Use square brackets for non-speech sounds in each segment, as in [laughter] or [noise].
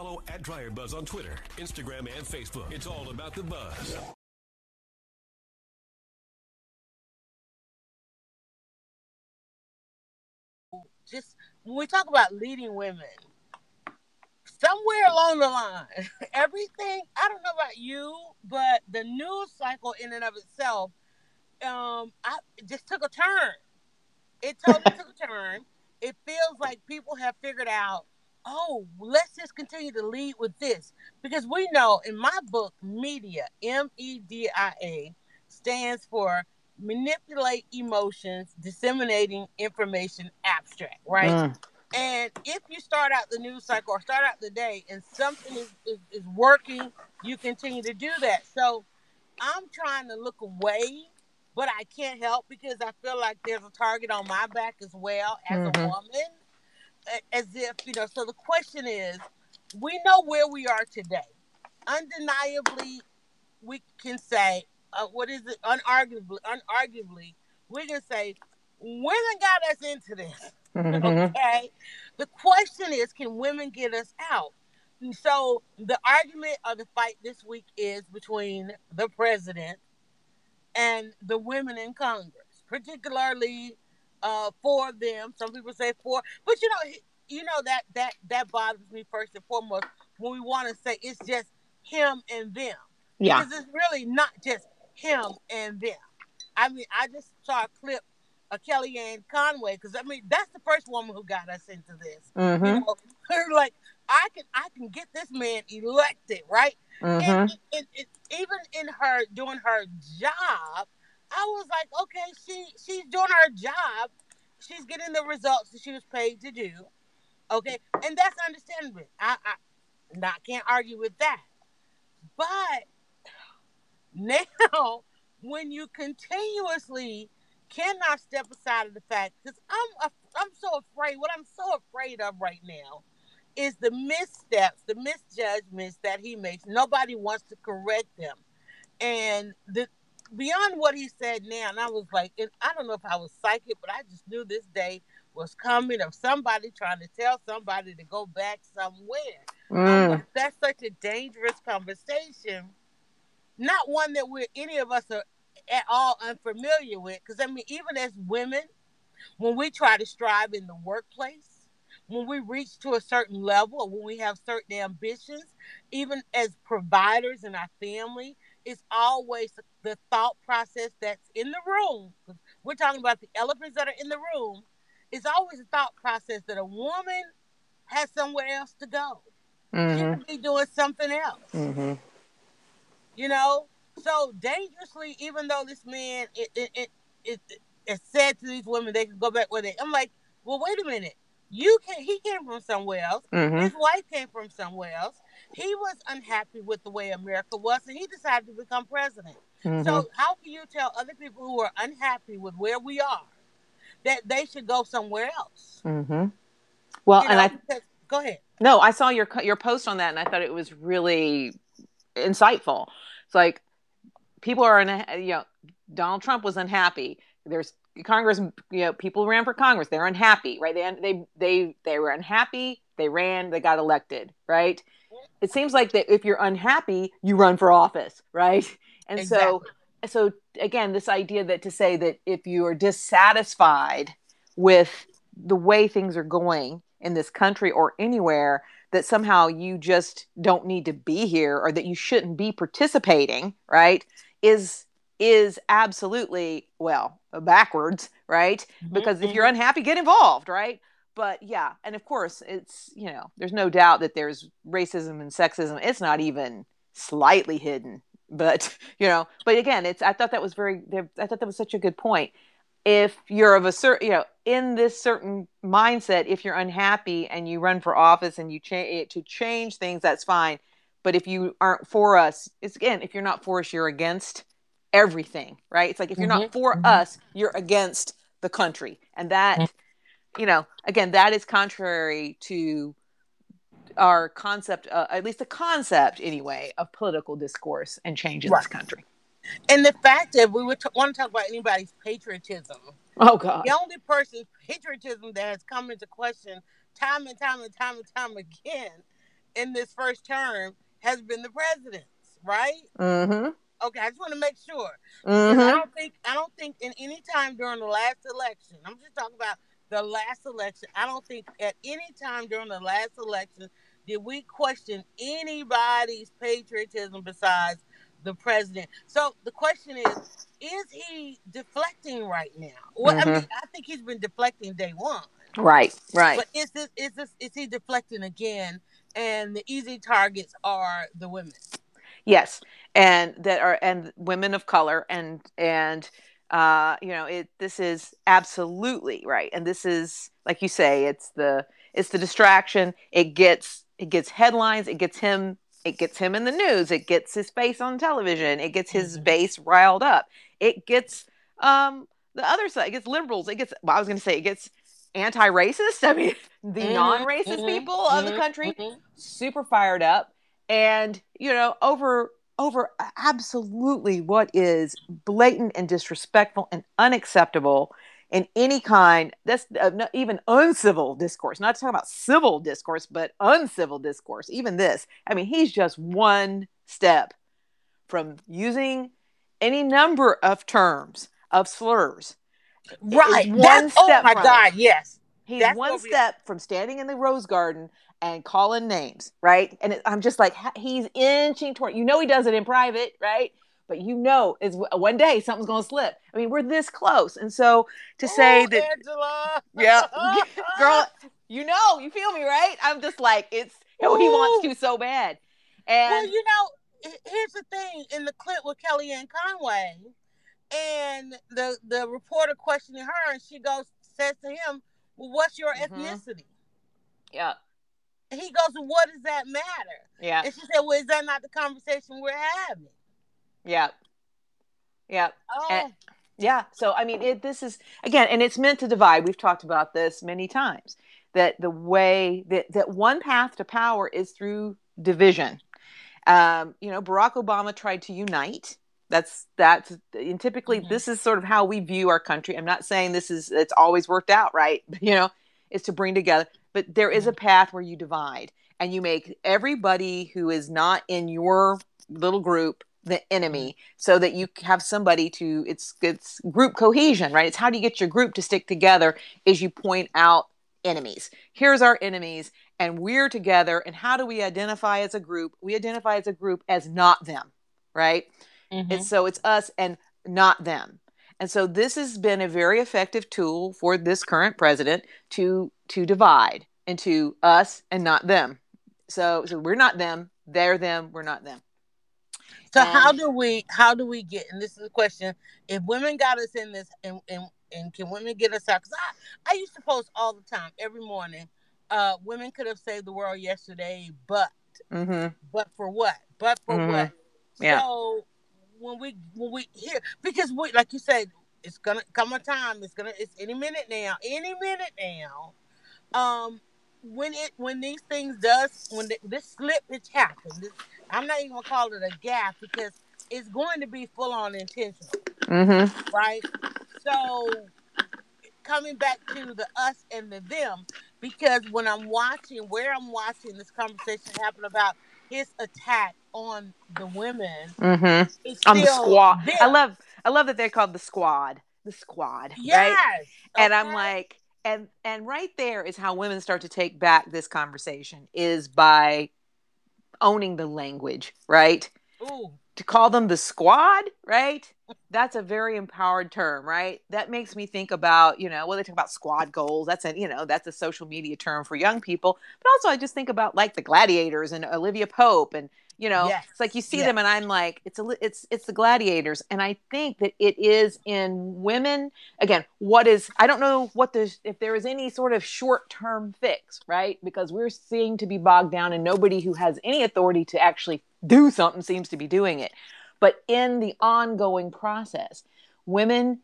dryerbuzz.com and follow at dryerbuzz on Twitter, Instagram, and Facebook. It's all about the buzz. Just when we talk about leading women, somewhere along the line, [laughs] everything, I don't know about you, but the news cycle in and of itself, um, I it just took a turn. It totally [laughs] took a turn. It feels like people have figured out, oh, let's just continue to lead with this. Because we know in my book, media, M E D I A, stands for manipulate emotions, disseminating information abstract, right? Mm. And if you start out the news cycle or start out the day and something is, is, is working, you continue to do that. So I'm trying to look away, but I can't help because I feel like there's a target on my back as well as a Mhm. woman. As if, you know, so the question is we know where we are today. Undeniably, we can say, uh, what is it? Unarguably, unarguably, we can say women got us into this. [laughs] Mhm. Okay. The question is, can women get us out? And so the argument of the fight this week is between the president and the women in Congress, particularly uh, four of them. Some people say for, but you know, you know that that that bothers me first and foremost when we want to say it's just him and them Yeah. because it's really not just him and them. I mean, I just saw a clip of Kellyanne Conway because I mean that's the first woman who got us into this. hmm You know, [laughs] like I can I can get this man elected, right? hmm And, and, and even in her doing her job, I was like, okay, she she's doing her job. She's getting the results that she was paid to do. Okay, and that's understandable. I, I not can't argue with that. But now, when you continuously cannot step aside of the fact, because I'm I'm so afraid. What I'm so afraid of right now is the missteps, the misjudgments that he makes. Nobody wants to correct them, and the beyond what he said now, and I was like, and I don't know if I was psychic, but I just knew this day was coming of somebody trying to tell somebody to go back somewhere. Mm. like, that's such a dangerous conversation. Not one that we're any of us are at all unfamiliar with. Because I mean, even as women, when we try to strive in the workplace, when we reach to a certain level, when we have certain ambitions, even as providers in our family, it's always the thought process that's in the room. We're talking about the elephants that are in the room. It's always a thought process that a woman has somewhere else to go. She hmm could be doing something else, hmm you know. So dangerously, even though this man it it, it, it, it said to these women they could go back where they. I'm like, well, wait a minute. You can. He came from somewhere else. hmm His wife came from somewhere else. He was unhappy with the way America was, and he decided to become president. hmm So how can you tell other people who are unhappy with where we are that they should go somewhere else? Mm-hmm. Well, You and know, I because- go ahead. no, I saw your your post on that, and I thought it was really insightful. It's like people are in, a, you know, Donald Trump was unhappy. There's Congress, you know, people ran for Congress. They're unhappy, right? They they they they were unhappy. They ran. They got elected, right? It seems like that if you're unhappy, you run for office, right? And so, so again, this idea that to say that if you are dissatisfied with the way things are going in this country or anywhere, that somehow you just don't need to be here or that you shouldn't be participating, right? Is is absolutely well backwards, right? Mm-hmm, because if you're mm-hmm. unhappy, get involved, right? But yeah, and of course, it's you know, there's no doubt that there's racism and sexism. It's not even slightly hidden, but [laughs] you know, but again, it's I thought that was very, I thought that was such a good point. If you're of a certain, you know, in this certain mindset, if you're unhappy and you run for office and you change to change things, that's fine. But if you aren't for us, it's again, if you're not for us, you're against everything, right? It's like if you're not Mhm, for mhm. us, you're against the country, and that, you know, again, that is contrary to our concept, uh, at least the concept anyway, of political discourse and change in this country. And the fact that we would t- want to talk about anybody's patriotism, Oh God. the only person's patriotism that has come into question time and time and time and time again in this first term has been the president's, right? Mm-hmm. Okay, I just want to make sure. Mm-hmm. I don't think I don't think in any time during the last election, I'm just talking about the last election. I don't think at any time during the last election did we question anybody's patriotism besides the president. So the question is, is he deflecting right now? Well, I mean, mm-hmm. I think he's been deflecting day one. Right. Right. But is this is this is he deflecting again? And the easy targets are the women. Yes, and that are and women of color and and uh, you know it. This is absolutely right, and this is like you say, it's the it's the distraction. It gets it gets headlines. It gets him. It gets him in the news. It gets his face on television. It gets his Mhm. base riled up. It gets um the other side. It gets liberals. It gets. Well, I was going to say it gets anti-racist. [laughs] I mean, the Mhm, non-racist mhm, people of the mhm, country mhm. super fired up and you know over over absolutely what is blatant and disrespectful and unacceptable in any kind that's uh, not even uncivil discourse not talking about civil discourse but uncivil discourse even this i mean he's just one step from using any number of terms of slurs Right. one That's, oh step my from it. God, yes. He's That's one step from standing in the rose garden and calling names, right? And it, I'm just like, he's inching toward. You know, he does it in private, right? But you know, is one day something's going to slip. I mean, we're this close, and so to say that, Angela. [laughs] yeah, girl, [laughs] you know, you feel me, right? I'm just like, it's oh, he wants to so bad, Well, and you know, here's the thing in the clip with Kellyanne Conway, and the the reporter questioning her, and she goes says to him, "Well, what's your Mhm. ethnicity?" yeah, he goes, well, "What does that matter?" yeah, And she said, "Well, is that not the conversation we're having?" yeah, yeah. Oh, And- Yeah. So I mean, it this is again, and it's meant to divide. We've talked about this many times. That the way that that one path to power is through division. Um, you know, Barack Obama tried to unite. That's that's and typically Mhm. this is sort of how we view our country. I'm not saying this is it's always worked out right. [laughs] You know, is to bring together. But there is a path where you divide and you make everybody who is not in your little group the enemy so that you have somebody to it's it's group cohesion right? It's how do you get your group to stick together is you point out enemies. Here's our enemies and we're together and how do we identify as a group? We identify as a group as not them right? Mhm. and so it's us and not them and so this has been a very effective tool for this current president to to divide into us and not them so so we're not them they're them we're not them So And- how do we how do we get and this is a question if women got us in this and and, and can women get us out because I, I used to post all the time every morning uh women could have saved the world yesterday but mm-hmm. but for what but for Mhm. what Yeah. so when we when we hear because we like you said it's gonna come a time it's gonna it's any minute now any minute now um when it when these things does when the, this slippage happens. This, i'm not even gonna call it a gap because it's going to be full on intentional. Mm-hmm. right? So coming back to the us and the them because when i'm watching where i'm watching this conversation happen about his attack on the women Mm-hmm. On the squad. I love I love that they're called the squad. The squad. yes Right? And I'm like and and right there is how women start to take back this conversation is by owning the language, right? Ooh, to call them the squad, right? That's a very empowered term, right? That makes me think about, you know, well, they talk about squad goals. That's a, you know, that's a social media term for young people. But also, I just think about like the gladiators and Olivia Pope, and you know, Yes, it's like you see yes. them, and I'm like, it's a, it's, it's the gladiators, and I think that it is in women. Again, what is? I don't know what the if there is any sort of short term fix, right? Because we're seeing to be bogged down, and nobody who has any authority to actually do something seems to be doing it. But in the ongoing process, women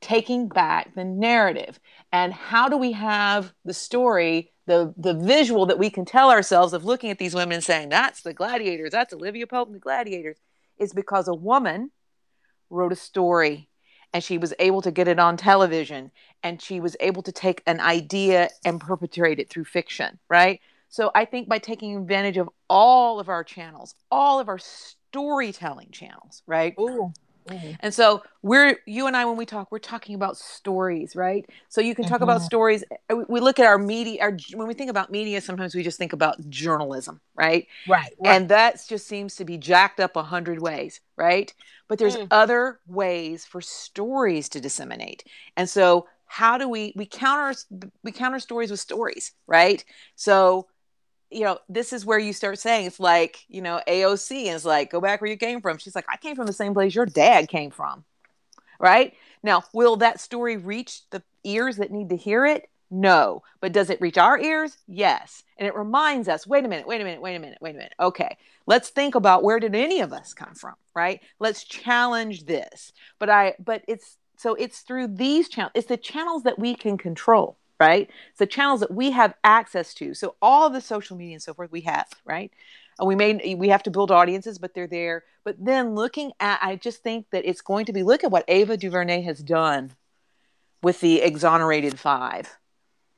taking back the narrative and how do we have the story the the visual that we can tell ourselves of looking at these women and saying that's the gladiators that's olivia pope and the gladiators is because a woman wrote a story and she was able to get it on television and she was able to take an idea and perpetrate it through fiction right so i think by taking advantage of all of our channels all of our storytelling channels right Ooh. And so we're you and I when we talk, we're talking about stories, right? So you can talk about Mhm. stories. We we look at our media. Our, when we think about media, sometimes we just think about journalism, right? Right. Right. And that just seems to be jacked up a hundred ways, right? But there's Mm. other ways for stories to disseminate. And so how do we we counter we counter stories with stories, right? So you know, this is where you start saying it's like, you know, AOC is like, go back where you came from. She's like, I came from the same place your dad came from. Right? Now, will that story reach the ears that need to hear it? No. But does it reach our ears? Yes. And it reminds us, wait a minute, wait a minute, wait a minute, wait a minute. Okay. Let's think about where did any of us come from, right? Let's challenge this. But I but it's so it's through these channels, it's the channels that we can control right? It's the channels that we have access to. So all the social media and so forth we have, right? And we may we have to build audiences, but they're there. But then looking at, I just think that it's going to be look at what Ava DuVernay has done with the exonerated five.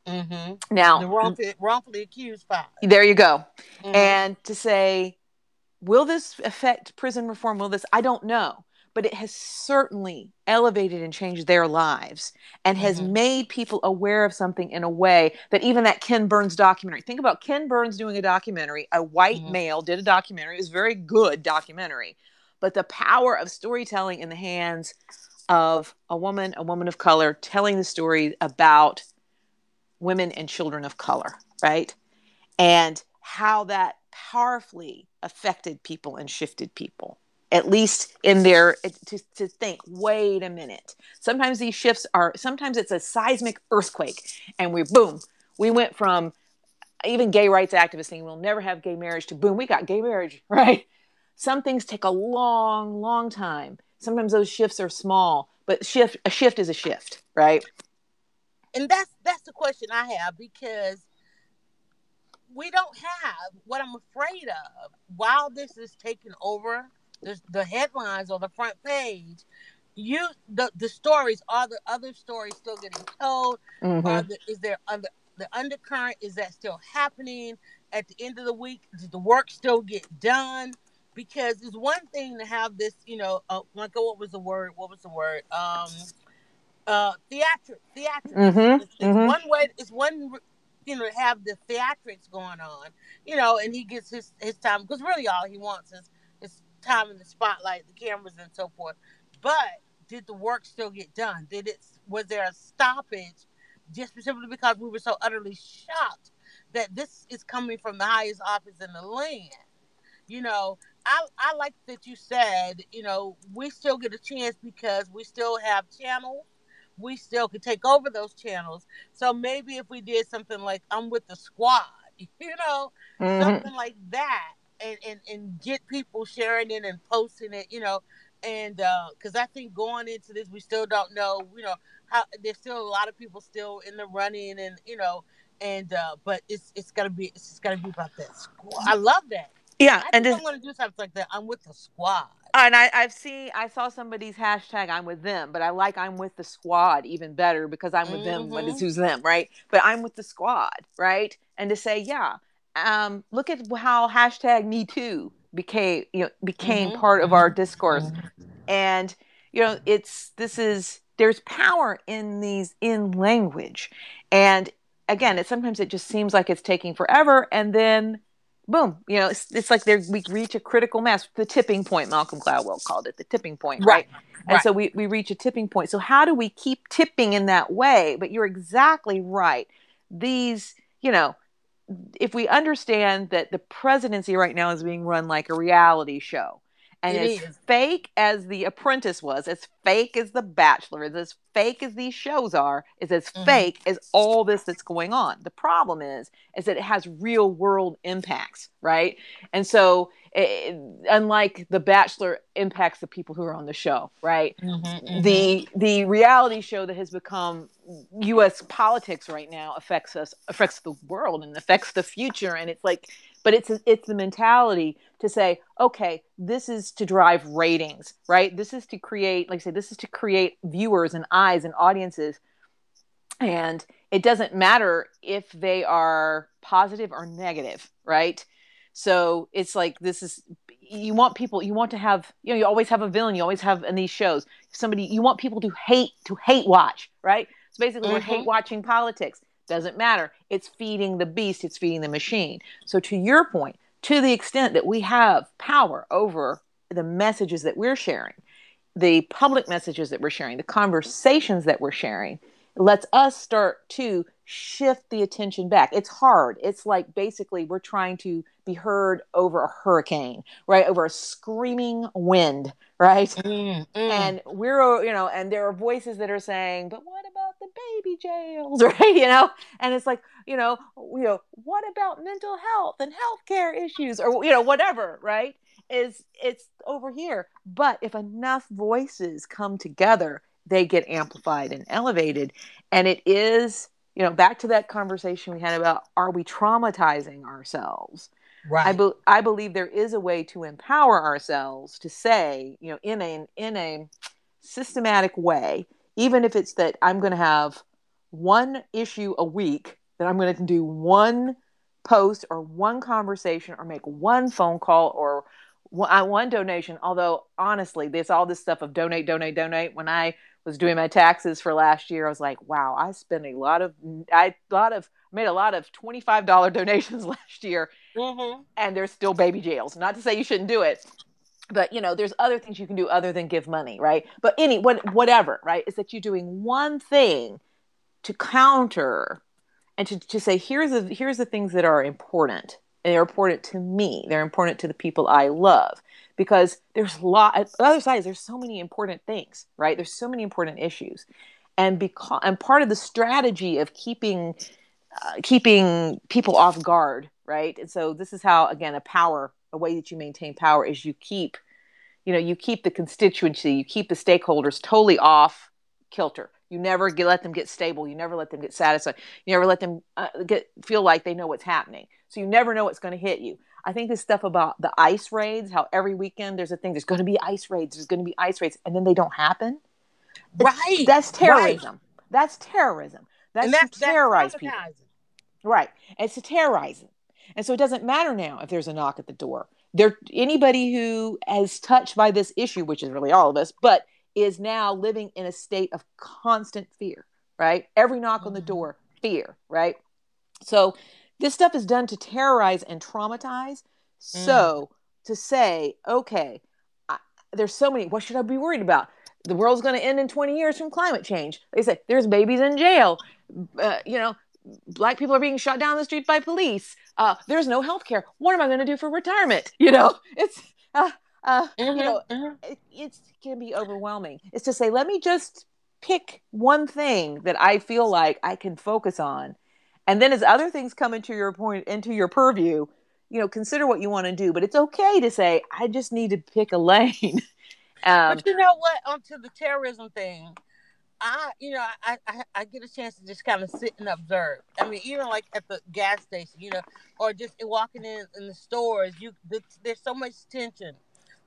mm-hmm. Now, The wrongfully, wrongfully accused five. there you go. Mhm. And to say, will this affect prison reform? Will this? I don't know. But it has certainly elevated and changed their lives and has Mhm. made people aware of something in a way that even that Ken Burns documentary. Think about Ken Burns doing a documentary. A white Mhm. male did a documentary. It was a very good documentary. But the power of storytelling in the hands of a woman, a woman of color, telling the story about women and children of color, right? And how that powerfully affected people and shifted people, at least in their to, to think, wait a minute. Sometimes these shifts are, sometimes it's a seismic earthquake, and we boom, we went from even gay rights activists saying we'll never have gay marriage to boom, we got gay marriage, [laughs] right? Some things take a long, long time. Sometimes those shifts are small, but shift a shift is a shift, right? and that's that's the question I have because we don't have what I'm afraid of while this is taking over the, the headlines on the front page. You the the stories are the other stories still getting told? Mhm. Are the, is there under the undercurrent? Is that still happening at the end of the week? Does the work still get done? Because it's one thing to have this, you know, uh, like what was the word? What was the word? Um, uh, theatric, theatric. Mhm, It's, it's mhm. one way. It's one, you know, have the theatrics going on, you know, and he gets his his time because really all he wants is time in the spotlight, the cameras, and so forth. But did the work still get done? Did it? Was there a stoppage? Just simply because we were so utterly shocked that this is coming from the highest office in the land. You know, I I like that you said, you know, we still get a chance because we still have channels. We still could take over those channels. So maybe if we did something like I'm with the squad, [laughs] you know, Mhm. something like that and, and and get people sharing it and posting it you know and because i think going into this we still don't know you know how there's still a lot of people still in the running and you know and uh but it's it's gotta be it's just gotta be about that squad i love that Yeah, i and this, i'm gonna do something like that i'm with the squad and I, I've seen I saw somebody's hashtag I'm with them, but I like I'm with the squad even better because I'm with them, but it's who's them, right? But I'm with the squad, right? And to say, yeah, um, look at how hashtag Me Too became you know became Mhm. part of our discourse, and you know it's this is there's power in these in language, and again, it sometimes it just seems like it's taking forever, and then boom, you know, it's, it's like there we reach a critical mass, the tipping point. Malcolm Gladwell called it the tipping point, right? And Right. so we, we reach a tipping point. So how do we keep tipping in that way? But you're exactly right. These, you know, if we understand that the presidency right now is being run like a reality show, and It as is. fake as The Apprentice was, as fake as The Bachelor, is as fake as these shows are, is as Mhm. fake as all this that's going on. The problem is, is that it has real world impacts, right? And so, eh, unlike The Bachelor impacts the people who are on the show, right? Mhm, mhm. the the reality show that has become U.S. politics right now affects us, affects the world, and affects the future. And it's like but it's it's the mentality to say okay this is to drive ratings right? This is to create like i say this is to create viewers and eyes and audiences. And it doesn't matter if they are positive or negative right? So it's like this is you want people you want to have you know you always have a villain you always have in these shows somebody you want people to hate to hate watch right? So basically mm-hmm. we're hate watching politics doesn't matter it's feeding the beast it's feeding the machine so to your point to the extent that we have power over the messages that we're sharing the public messages that we're sharing the conversations that we're sharing lets us start to shift the attention back. It's hard. It's like basically we're trying to be heard over a hurricane, right? Over a screaming wind, right? Mm, mm. And we're, you know, and there are voices that are saying, but what about baby jails, [laughs] right? You know, and it's like, you know, you know, what about mental health and healthcare issues or, you know, whatever, right? Is it's over here. But if enough voices come together, they get amplified and elevated. And it is you know, back to that conversation we had about are we traumatizing ourselves? Right. I, be- I believe there is a way to empower ourselves to say, you know, in a in a systematic way, even if it's that I'm going to have one issue a week, that I'm going to do one post or one conversation or make one phone call or one donation. Although honestly, this all this stuff of donate, donate, donate. When I was doing my taxes for last year, I was like, wow, I spent a lot of, I a lot of, made a lot of $25 [laughs] donations last year. Mm-hmm. And there's still baby jails. Not to say you shouldn't do it, but you know, there's other things you can do other than give money, right? But any, what, whatever, right? Is that you're doing one thing to counter and to, to say, here's the, here's the things that are important. And they're important to me. They're important to the people I love because there's a lot the other side is there's so many important things right there's so many important issues and because and part of the strategy of keeping uh, keeping people off guard right and so this is how again a power a way that you maintain power is you keep you know you keep the constituency you keep the stakeholders totally off kilter you never get, let them get stable you never let them get satisfied you never let them uh, get feel like they know what's happening so you never know what's going to hit you I think this stuff about the ice raids, how every weekend there's a thing, there's going to be ice raids, there's going to be ice raids, and then they don't happen. Right. That's terrorism. Right. That's terrorism. That's, and that's terrorize people. Right. It's to terrorize. And so it doesn't matter now if there's a knock at the door. There, anybody who is touched by this issue, which is really all of us, but is now living in a state of constant fear. Right. Every knock mm-hmm. on the mm-hmm. door, fear. Right. So this stuff is done to terrorize and traumatize. Mm. So to say, okay, I, there's so many, what should I be worried about? The world's going to end in 20 years from climate change. They say there's babies in jail. Uh, you know, black people are being shot down the street by police. Uh, there's no health care. What am I going to do for retirement? [laughs] You know, it's, uh, uh, mm-hmm, you know, mm-hmm. it, it can be overwhelming. It's to say, let me just pick one thing that I feel like I can focus on and then as other things come into your point into your purview, you know, consider what you want to do. But it's okay to say, I just need to pick a lane. [laughs] um, but you know what? Onto the terrorism thing. I, you know, I, I, I get a chance to just kind of sit and observe. I mean, even like at the gas station, you know, or just walking in in the stores, you there's so much tension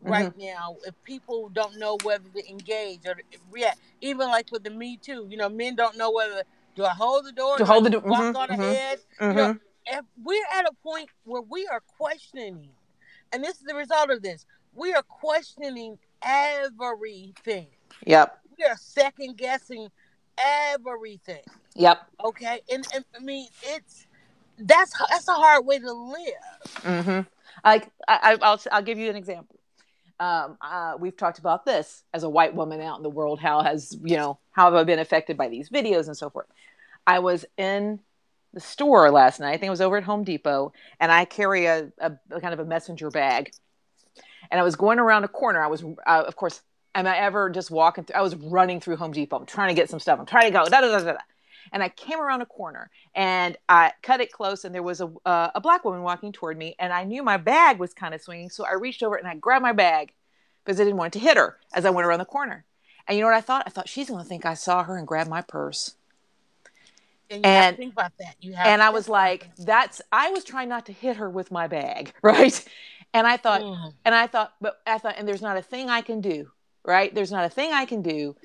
right mm-hmm. now. If people don't know whether to engage or react, even like with the Me Too, you know, men don't know whether do I hold the door? To hold the door. Walk mm-hmm, on mm-hmm, ahead. Mm-hmm. You know, mm-hmm. if we're at a point where we are questioning, and this is the result of this, we are questioning everything. Yep. We are second guessing everything. Yep. Okay. And, and I mean, it's that's that's a hard way to live. Mm-hmm. Like I, I'll I'll give you an example um, uh, we've talked about this as a white woman out in the world. How has you know how have I been affected by these videos and so forth? I was in the store last night. I think I was over at Home Depot, and I carry a, a, a kind of a messenger bag. And I was going around a corner. I was, uh, of course, am I ever just walking through? I was running through Home Depot. I'm trying to get some stuff. I'm trying to go. Da, da, da, da, da. And I came around a corner and I cut it close, and there was a uh, a black woman walking toward me, and I knew my bag was kind of swinging, so I reached over and I grabbed my bag because I didn't want it to hit her as I went around the corner. And you know what I thought? I thought she's going to think I saw her and grab my purse. and you have to think about that. You have and I was like, that. that's I was trying not to hit her with my bag, [laughs] right? And I thought, Mm. and I thought, but I thought, and there's not a thing I can do, right? There's not a thing I can do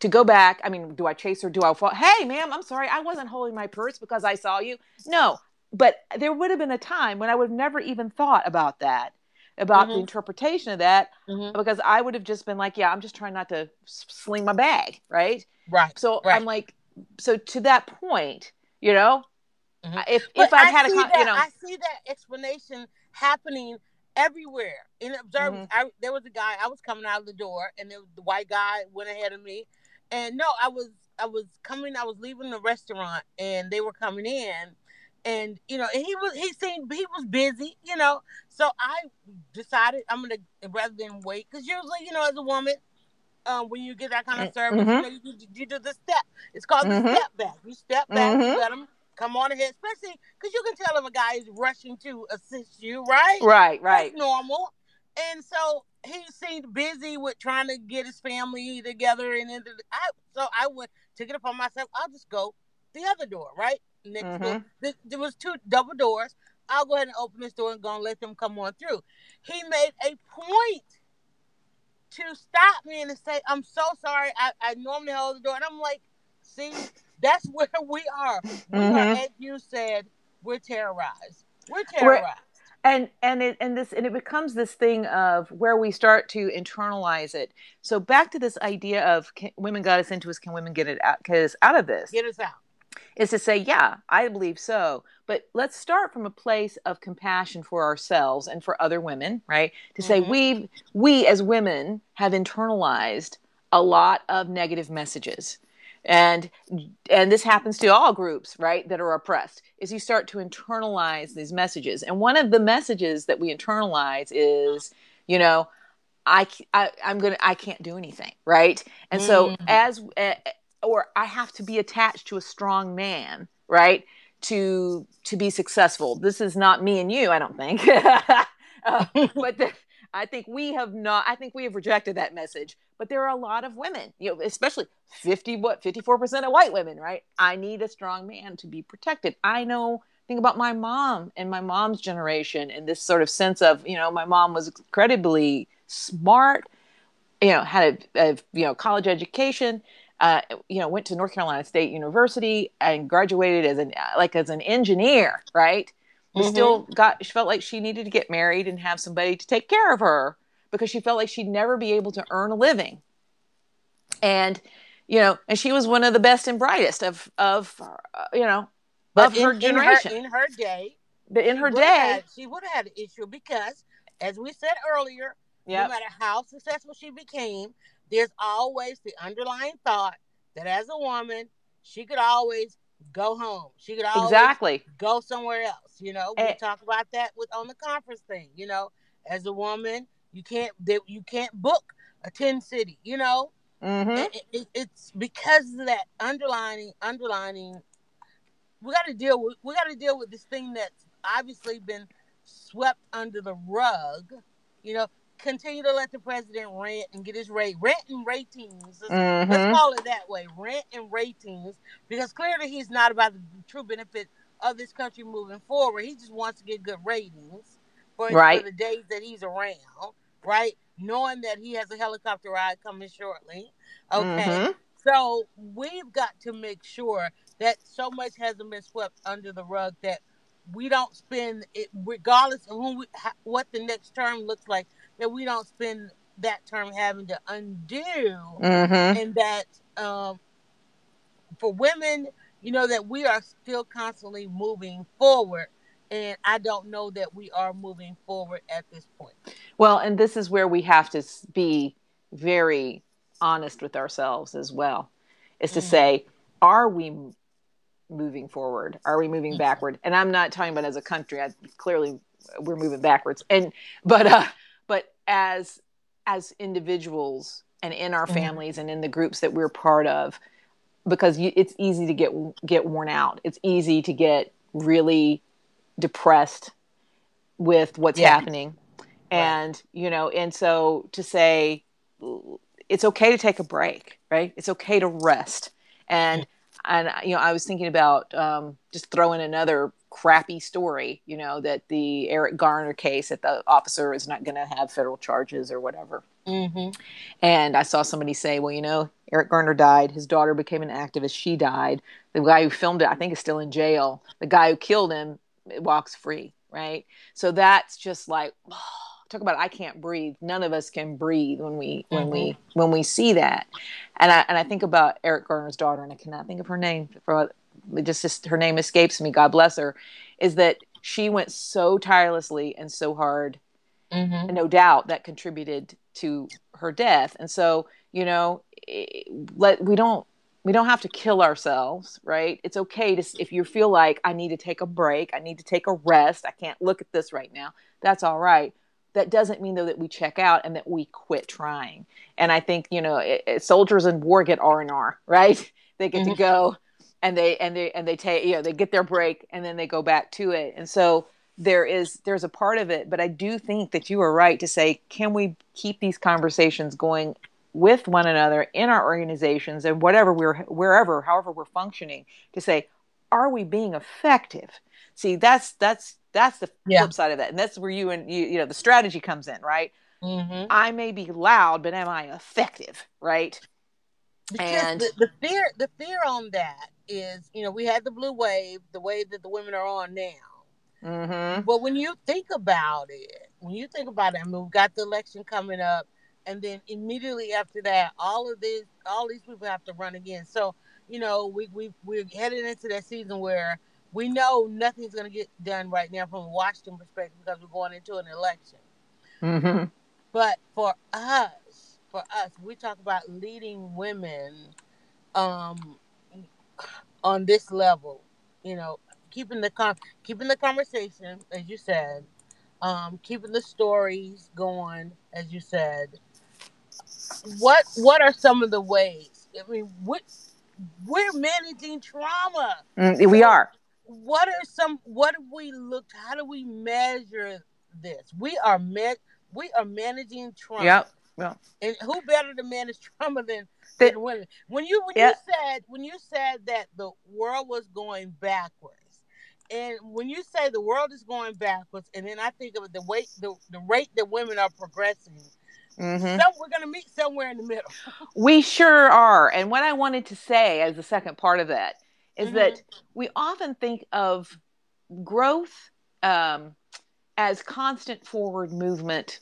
to go back. I mean, do I chase her? Do I fall? Hey, ma'am, I'm sorry, I wasn't holding my purse because I saw you. No, but there would have been a time when I would have never even thought about that, about the Mhm. interpretation of that, Mhm. because I would have just been like, yeah, I'm just trying not to sling my bag, right? right. So Right. I'm like, so to that point, you know, Mhm. if But if I'd I had a, con- that, you know, I see that explanation happening everywhere in observance. Mm-hmm. I, there was a guy. I was coming out of the door, and there was the white guy went ahead of me. And no, I was I was coming. I was leaving the restaurant, and they were coming in, and you know, and he was he seemed he was busy, you know. So I decided I'm gonna rather than wait, because usually, you know, as a woman. Um, when you get that kind of service, Mhm. you know, you, you do the step. It's called Mhm. the step back. You step back, you let them come on ahead, especially because you can tell if a guy is rushing to assist you, right? right, right, That's normal. And so he seemed busy with trying to get his family together, and then I so I went took it upon myself. I'll just go the other door, right next door. Mhm. There, there was two double doors. I'll go ahead and open this door and go and let them come on through. He made a point to stop me and to say, "I'm so sorry. I, I normally hold the door," and I'm like, "See, that's [laughs] where we are. We are, as you said, we're terrorized. We're terrorized." and and it and this and it becomes this thing of where we start to internalize it. So back to this idea of can, women got us into this. Can women get it out? Because out of this, Get us out. is to say, yeah, I believe so. But let's start from a place of compassion for ourselves and for other women, right? To say Mhm. we we as women have internalized a lot of negative messages. And and this happens to all groups, right, that are oppressed. Is you start to internalize these messages. And one of the messages that we internalize is, you know, I, I I'm to I can't do anything, right? And so Mhm. as uh, or I have to be attached to a strong man, right? To to be successful. This is not me and you, I don't think. [laughs] Uh, but the, I think we have not. I think we have rejected that message. But there are a lot of women, you know, especially fifty what fifty four percent of white women, right? I need a strong man to be protected. I know. Think about my mom and my mom's generation, and this sort of sense of, you know, my mom was incredibly smart, you know, had a, a you know college education, uh, you know, went to North Carolina State University and graduated as an like as an engineer, right? Mhm. still got she felt like she needed to get married and have somebody to take care of her because she felt like she'd never be able to earn a living. And you know, and she was one of the best and brightest of of uh, you know But of her generation. in her, in her day, but in her day, had- she would have had an issue because, as we said earlier, no matter how successful she became, there's always the underlying thought that as a woman, she could always go home. She could always exactly. go somewhere else. You know, we Eh. talk about that with on the conference thing. You know, as a woman, you can't you can't book a ten city. You know, hmm it, it, it's because of that underlining underlining. We got to deal with we got to deal with this thing that's obviously been swept under the rug. You know, continue to let the president rent and get his rate rent and ratings. Let's, hmm let's call it that way, rent and ratings, because clearly he's not about the true benefit of this country moving forward. He just wants to get good ratings for, Right. for the days that he's around, right? Knowing that he has a helicopter ride coming shortly. Okay. Mhm. So we've got to make sure that so much hasn't been swept under the rug that we don't spend it, regardless of who we, what the next term looks like, that we don't spend that term having to undo, Mhm. and that um, for women, you know, that we are still constantly moving forward. And I don't know that we are moving forward at this point. Well, and this is where we have to be very honest with ourselves as well. Is to Mhm. say, are we moving forward? Are we moving Mhm. backward? And I'm not talking about as a country. I, clearly, we're moving backwards. And but uh, as as individuals and in our Mhm. families and in the groups that we're part of, because you, it's easy to get get worn out. It's easy to get really depressed with what's Yeah. happening and you know and so to say it's okay to take a break right it's okay to rest and and you know, I was thinking about um, just throwing another crappy story. You know that the Eric Garner case that the officer is not going to have federal charges or whatever. Mm-hmm. And I saw somebody say, well, you know, Eric Garner died. His daughter became an activist. She died. The guy who filmed it, I think, is still in jail. The guy who killed him walks free, right? So that's just like, oh, [sighs] talk about I can't breathe. None of us can breathe when we when mm-hmm. we when we see that. And I and I think about Eric Garner's daughter, and I cannot think of her name for just, just her name escapes me. God bless her. Is that she went so tirelessly and so hard, mm-hmm. and no doubt that contributed to her death. And so you know, let we don't we don't have to kill ourselves, right? It's okay to if you feel like I need to take a break, I need to take a rest, I can't look at this right now. That's all right that doesn't mean though that we check out and that we quit trying and i think you know it, it, soldiers in war get r&r [laughs] right they get mm-hmm. to go and they and they and they take you know they get their break and then they go back to it and so there is there's a part of it but i do think that you are right to say can we keep these conversations going with one another in our organizations and whatever we're wherever however we're functioning to say are we being effective see that's that's that's the yeah. flip side of that, and that's where you and you, you know, the strategy comes in, right? Mm-hmm. I may be loud, but am I effective, right? Because and the, the, fear, the fear on that is, you know, we had the blue wave, the wave that the women are on now. Mm-hmm. But when you think about it, when you think about it, I mean, we've got the election coming up, and then immediately after that, all of this, all these people have to run again. So, you know, we we we're headed into that season where we know nothing's going to get done right now from a Washington perspective because we're going into an election. Mm-hmm. But for us, for us, we talk about leading women um, on this level. You know, keeping the con- keeping the conversation, as you said, um, keeping the stories going, as you said. What what are some of the ways? I mean, what we're managing trauma. Mm, we are what are some what have we looked how do we measure this we are met we are managing trauma yep well and who better to manage [laughs] trauma than, than women when you when yep. you said when you said that the world was going backwards and when you say the world is going backwards and then i think of the way the, the rate that women are progressing Mm-hmm. So we're going to meet somewhere in the middle. [laughs] we sure are. And what I wanted to say as the second part of that is mm-hmm. that we often think of growth um, as constant forward movement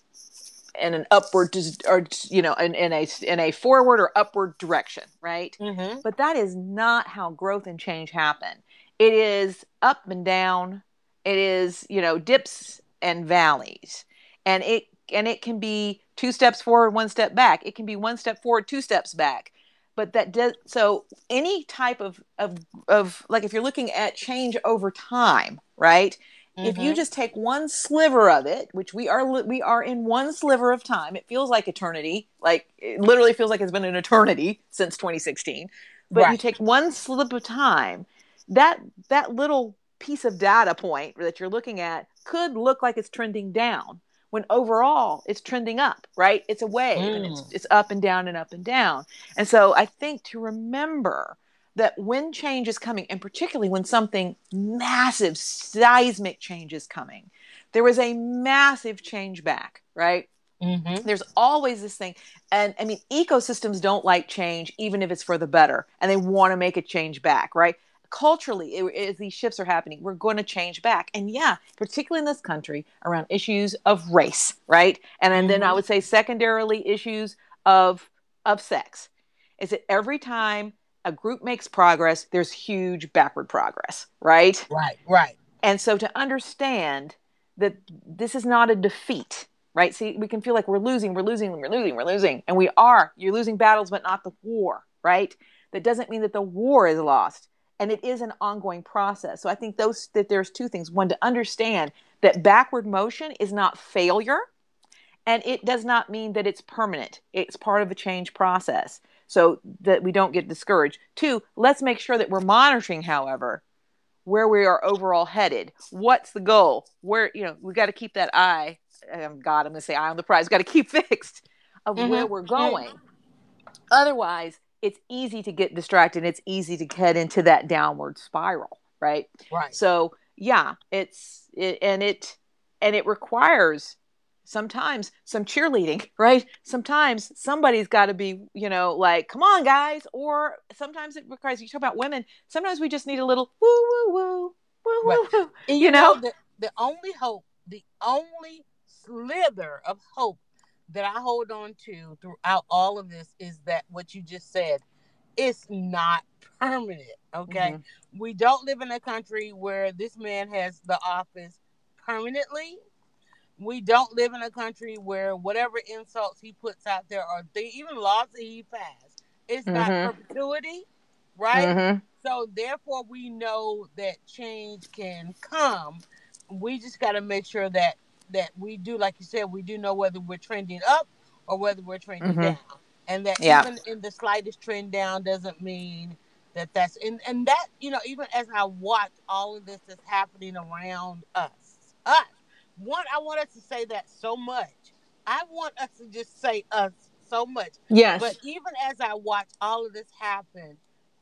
in an upward or you know in, in a in a forward or upward direction right? Mm-hmm. but that is not how growth and change happen. It is up and down. It is you know dips and valleys. And it and it can be two steps forward one step back. It can be one step forward two steps back. But that does so any type of of of like if you're looking at change over time right mm-hmm. if you mm-hmm. just take one sliver of it which we are we are in one sliver of time it feels like eternity like it literally feels like it's been an eternity since 2016 but right. you take one slip of time that that little piece of data point that you're looking at could look like it's trending down when overall it's trending up, right? It's a wave mm. and it's, mm. it's up and down and up and down. And so I think to remember that when change is coming, and particularly when something massive, seismic change is coming, there is a massive change back, right? Mm-hmm. There's always this thing. And I mean, ecosystems don't like change, even if it's for the better, and they want to make a change back, right? culturally, as these shifts are happening, we're going to change back. And yeah, particularly in this country, around issues of race, right? And, and then I mm-hmm. would say secondarily issues of of sex. Is that every time a group makes progress, there's huge backward progress, right? Right, right. And so to understand that this is not a defeat, right? See, we can feel like we're losing, we're losing, we're losing, we're losing, and we are. You're losing battles, but not the war, right? That doesn't mean that the war is lost and it is an ongoing process so i think those that there's two things one to understand that backward motion is not failure and it does not mean that it's permanent it's part of a change process so that we don't get discouraged two let's make sure that we're monitoring however where we are overall headed what's the goal where you know we got to keep that eye um, god i'm going to say eye on the prize got to keep [laughs] fixed of mm-hmm. where we're going otherwise it's easy to get distracted. It's easy to head into that downward spiral, right? Right. So yeah, it's it, and it and it requires sometimes some cheerleading, [laughs] right? Sometimes somebody's got to be, you know, like, come on, guys. Or sometimes it requires, you talk about women, sometimes we just need a little woo, woo, woo, woo, Right. woo, woo. And You know? the, the only hope, the only slither of hope that I hold on to throughout all of this is that what you just said, it's not permanent. Okay. Mhm. We don't live in a country where this man has the office permanently. We don't live in a country where whatever insults he puts out there or the, even laws that he passed, it's not Mhm. perpetuity, right? Mhm. So therefore, we know that change can come. We just got to make sure that that we do, like you said, we do know whether we're trending up or whether we're trending Mhm. down, and that Yeah. even in the slightest trend down doesn't mean that that's and and that you know even as I watch all of this that's happening around us, us. One, I want us to say that so much. I want us to just say us so much. Yes. But even as I watch all of this happen,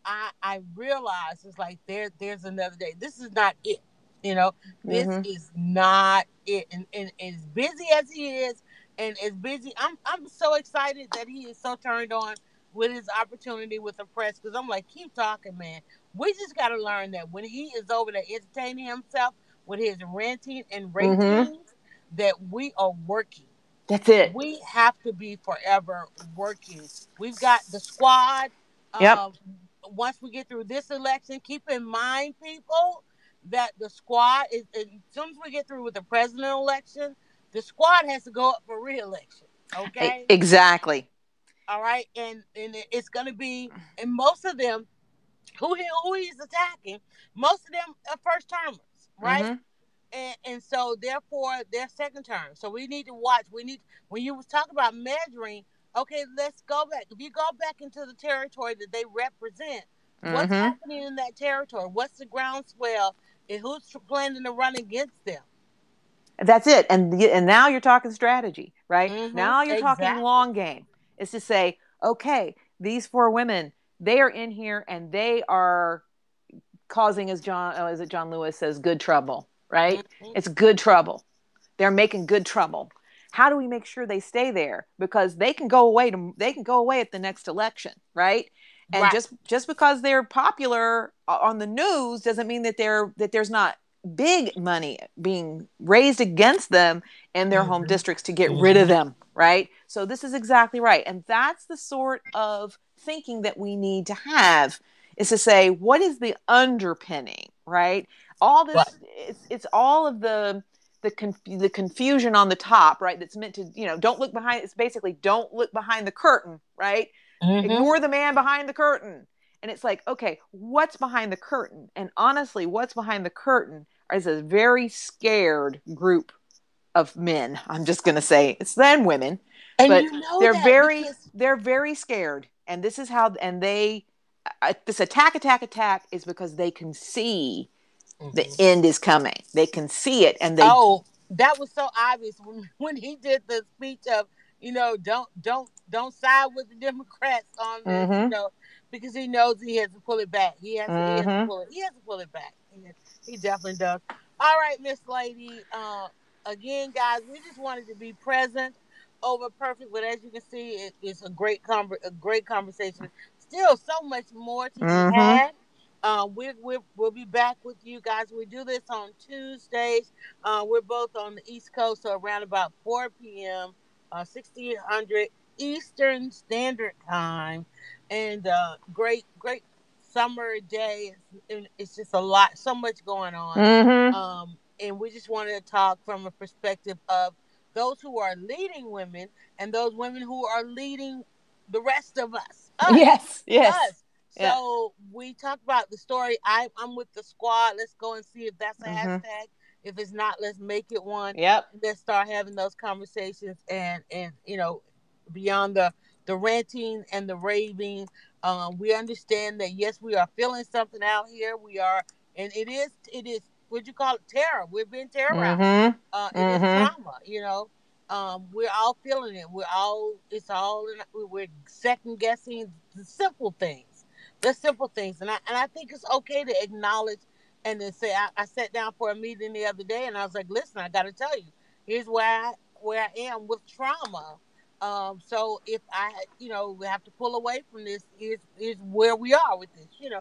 I I realize it's like there there's another day. This is not it. You know, this Mhm. is not it. And, and as busy as he is, and as busy, I'm I'm so excited that he is so turned on with his opportunity with the press because I'm like, keep talking, man. We just got to learn that when he is over there entertaining himself with his ranting and ratings, Mhm. that we are working That's it. we have to be forever working. We've got the squad. Yep. Um, once we get through this election, keep in mind, people, that the squad is as soon as we get through with the president election, the squad has to go up for reelection. Okay. Exactly. All right. And and it's gonna be and most of them who he who he's attacking, most of them are first termers, right? Mhm. and and so therefore they're second term. So we need to watch. We need when you was talking about measuring. Okay, let's go back. If you go back into the territory that they represent, what's Mhm. happening in that territory? What's the groundswell? And who's planning to run against them? That's it. And and now you're talking strategy, right? Mhm, Now you're talking long game. It's to say, okay, these four women, they are in here and they are causing, as John, oh, is it John Lewis says, good trouble, right? Mhm. It's good trouble. They're making good trouble. How do we make sure they stay there? Because they can go away to they can go away at the next election, right? And Right. just just because they're popular on the news doesn't mean that they're that there's not big money being raised against them in their home Mhm. districts to get rid of them, right? So this is exactly right. And that's the sort of thinking that we need to have is to say what is the underpinning, right? All this Right. it's it's all of the the conf- the confusion on the top, right? That's meant to, you know, don't look behind it's basically don't look behind the curtain, right? Mhm. ignore the man behind the curtain and it's like okay what's behind the curtain and honestly what's behind the curtain is a very scared group of men i'm just going to say it's then women And but you know they're very because- they're very scared and this is how and they this attack attack attack is because they can see the Mhm. end is coming they can see it and they oh, that was so obvious when, [laughs] when he did the speech of, you know, don't don't don't side with the Democrats on this, you Mhm. know, because he knows he has to pull it back. He has, to, he has to Mhm. pull it. He has to pull it back. He, he definitely does. All right, Miss Lady. Uh, again, guys, we just wanted to be present over perfect, but as you can see, it, it's a great conver- a great conversation. Still, so much more to be had. Uh, we we we'll be back with you guys. We do this on Tuesdays. Uh, we're both on the East Coast, so around about 4 p.m., uh, 1600 Eastern Standard Time. And uh, great, great summer day. It's, it's just a lot, so much going on. Mhm. Um, and we just wanted to talk from a perspective of those who are leading women and those women who are leading the rest of us. [laughs] us yes yes us. Yeah. So we talked about the story. I, I'm with the squad. Let's go and see if that's a Mhm. hashtag. If it's not, let's make it one. yep Let's start having those conversations and and you know beyond the the ranting and the raving. Um, we understand that yes, we are feeling something out here. We are, and it is it is what you call it terror. We're being terrorized Mhm. uh, it is Mhm. trauma, you know. Um, we're all feeling it. We're all it's all in, we're second guessing the simple things, the simple things, and I and I think it's okay to acknowledge and then say I, I sat down for a meeting the other day and I was like, listen, I got to tell you, here's where I where I am with trauma. Um, so if I, you know, we have to pull away from this, is is where we are with this, you know,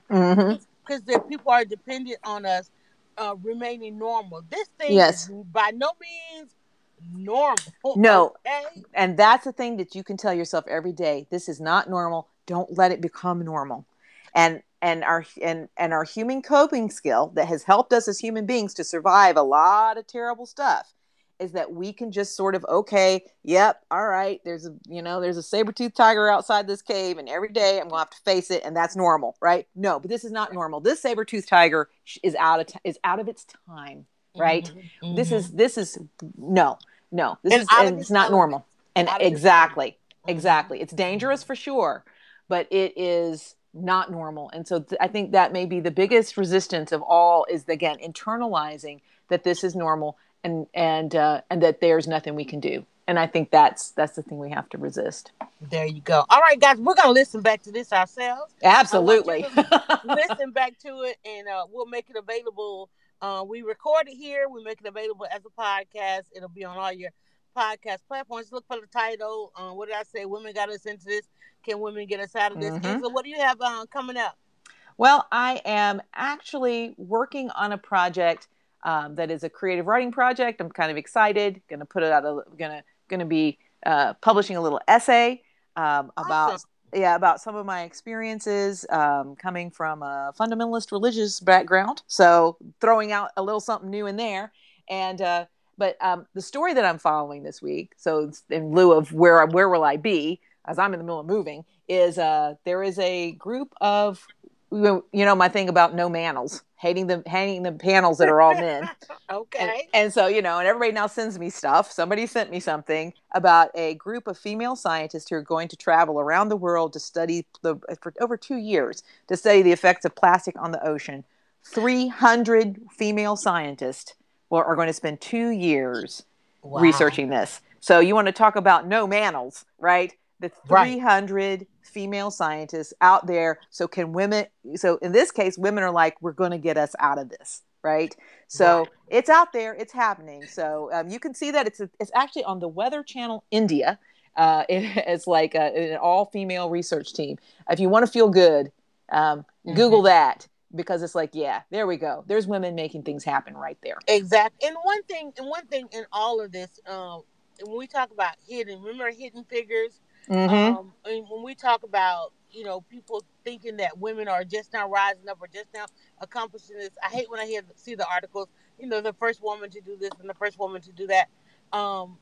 because the people are dependent on us uh, remaining normal. This thing Yes. by no means normal. No. okay? And that's the thing that you can tell yourself every day. This is not normal. Don't let it become normal. And and our and and our human coping skill that has helped us as human beings to survive a lot of terrible stuff is that we can just sort of okay, yep, all right, there's a you know, there's a saber-toothed tiger outside this cave and every day I'm going to have to face it and that's normal, right? No, but this is not normal. This saber-toothed tiger is out of t- is out of its time, right? Mhm, This mhm. is this is no, no. This And is and its not normal. And Out of its exactly, exactly. It's dangerous for sure, but it is not normal. And so th- I think that may be the biggest resistance of all is again internalizing that this is normal and and uh, and that there's nothing we can do. And I think that's that's the thing we have to resist. There you go. All right, guys, we're gonna listen back to this ourselves. Absolutely. [laughs] listen back to it, and uh, we'll make it available. Uh, we record it here. We make it available as a podcast. It'll be on all your podcast platforms. Look for the title. Uh, what did I say? Women got us into this. Can women get us out of this? Mhm. So, what do you have uh, coming up? Well, I am actually working on a project um, that is a creative writing project. I'm kind of excited. Going to put it out. Going to going to be uh, publishing a little essay um, about Awesome. Yeah about some of my experiences um, coming from a fundamentalist religious background. So throwing out a little something new in there, and uh, but um, the story that I'm following this week. So in lieu of where where will I be as I'm in the middle of moving is uh, there is a group of you know my thing about no manels hating the hating the panels that are all men [laughs] Okay. and so you know and everybody now sends me stuff somebody sent me something about a group of female scientists who are going to travel around the world to study the for over two years to study the effects of plastic on the ocean 300 female scientists well, are going to spend two years Wow. researching this. So you want to talk about no manels, right? The Right. 300 female scientists out there. So can women? So in this case, women are like, we're going to get us out of this, right? So Right. it's out there, it's happening. So um, you can see that it's it's actually on the Weather Channel India. Uh, it, [laughs] it's like a, an all female research team. If you want to feel good, um, Mhm. Google that because it's like, yeah, there we go. There's women making things happen right there. Exactly. And one thing, and one thing in all of this, um, when we talk about hidden, remember hidden figures. Mm-hmm. Um, and when we talk about, you know, people thinking that women are just now rising up or just now accomplishing this, I hate when I hear see the articles. You know, the first woman to do this and the first woman to do that. Um,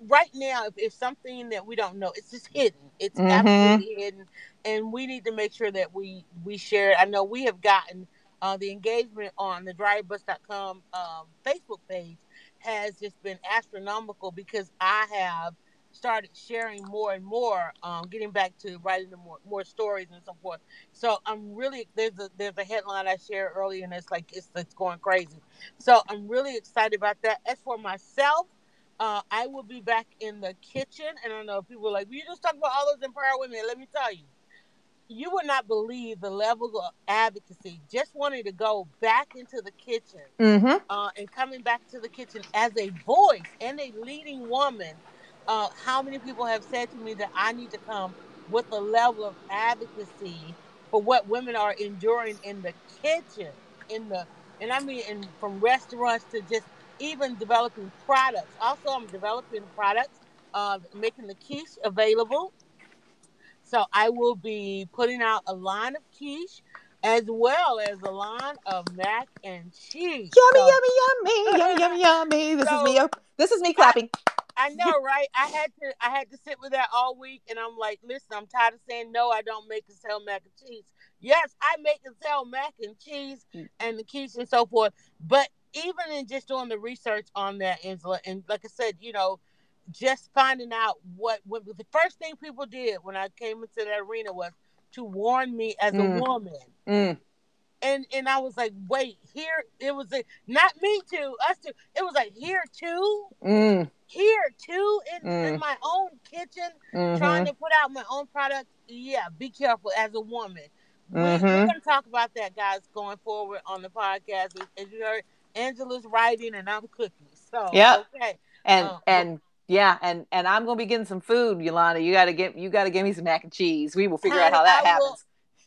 right now, if it's something that we don't know, it's just hidden. It's Mhm. absolutely hidden, and we need to make sure that we we share it. I know we have gotten uh, the engagement on the dryerbuzz.com um, Facebook page has just been astronomical because I have started sharing more and more, um, getting back to writing more, more stories and so forth. So I'm really there's a there's a headline I shared earlier and it's like it's it's going crazy. So I'm really excited about that. As for myself, uh, I will be back in the kitchen, and I know people are like, well, "You just talked about all those empowered women." Let me tell you, you would not believe the level of advocacy. Just wanting to go back into the kitchen Mm-hmm. uh, and coming back to the kitchen as a voice and a leading woman, uh, how many people have said to me that I need to come with a level of advocacy for what women are enduring in the kitchen, in the and I mean, in, from restaurants to just even developing products. Also, I'm developing products, uh, making the quiche available. So I will be putting out a line of quiche as well as a line of mac and cheese. Yummy, So- yummy, yummy, yummy, yummy, [laughs] yummy. This is me. op- This is me clapping. I know, right? I had to I had to sit with that all week and I'm like, listen, I'm tired of saying no, I don't make and sell mac and cheese. Yes, I make and sell mac and cheese Mm. and the quiche and so forth. But even in just doing the research on that, Angela, and like I said, you know, just finding out what, what the first thing people did when I came into that arena was to warn me as Mm. a woman. Mm. And and I was like, wait, here it was a, not me too, us too. It was like here too Mm. Here too in, in Mm. my own kitchen, Mhm. trying to put out my own product. Yeah, be careful as a woman. We, We're going to talk about that, guys, going forward on the podcast. As- As you heard, Angela's writing and I'm cooking. So, yeah. okay. and Oh. and yeah, and and I'm gonna be getting some food, Yolanda. You gotta get you gotta give me some mac and cheese. We will figure out how that I happens.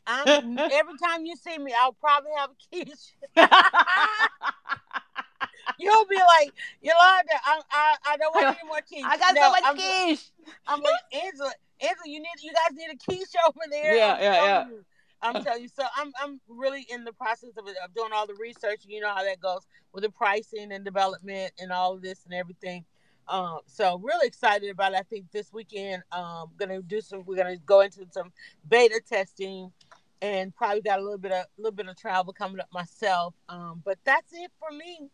I'm, [laughs] every time you see me, I'll probably have a quiche. [laughs] You'll be like, Yolanda, I, I, I don't want any more quiche. I got No, so much I'm, quiche. I'm like, Angela, Angela, you need, you guys need a quiche over there. Yeah, I'm yeah, yeah. you. I'm telling you. So I'm, I'm really in the process of, of doing all the research. You know how that goes with the pricing and development and all of this and everything. Um, so really excited about it. I think this weekend, um, gonna do some. We're gonna go into some beta testing, and probably got a little bit of a little bit of travel coming up myself. Um, but that's it for me.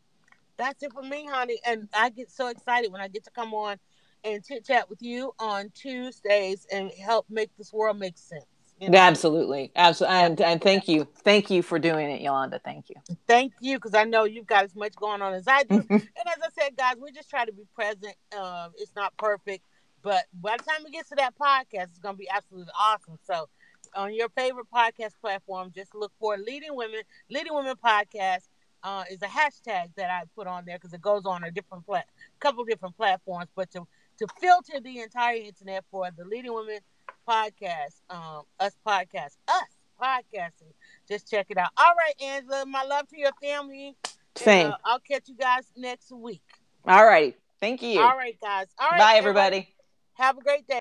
That's it for me, honey. And I get so excited when I get to come on and chit chat with you on Tuesdays and help make this world make sense. you know? Absolutely, absolutely, and and thank you, thank you for doing it, Yolanda. Thank you. Thank you, because I know you've got as much going on as I do. [laughs] and as I said, guys, we just try to be present. Um, it's not perfect, but by the time we get to that podcast, it's going to be absolutely awesome. So, on your favorite podcast platform, just look for Leading Women. Leading Women Podcast uh, is a hashtag that I put on there because it goes on a different plat, couple different platforms. But to to filter the entire internet for the Leading Women Podcast, um, us podcast, us podcasting, just check it out. All right, Angela, my love to your family. And, Same. uh, I'll catch you guys next week. All right. thank you. All right, guys. All right. Bye, everybody. Have a great day.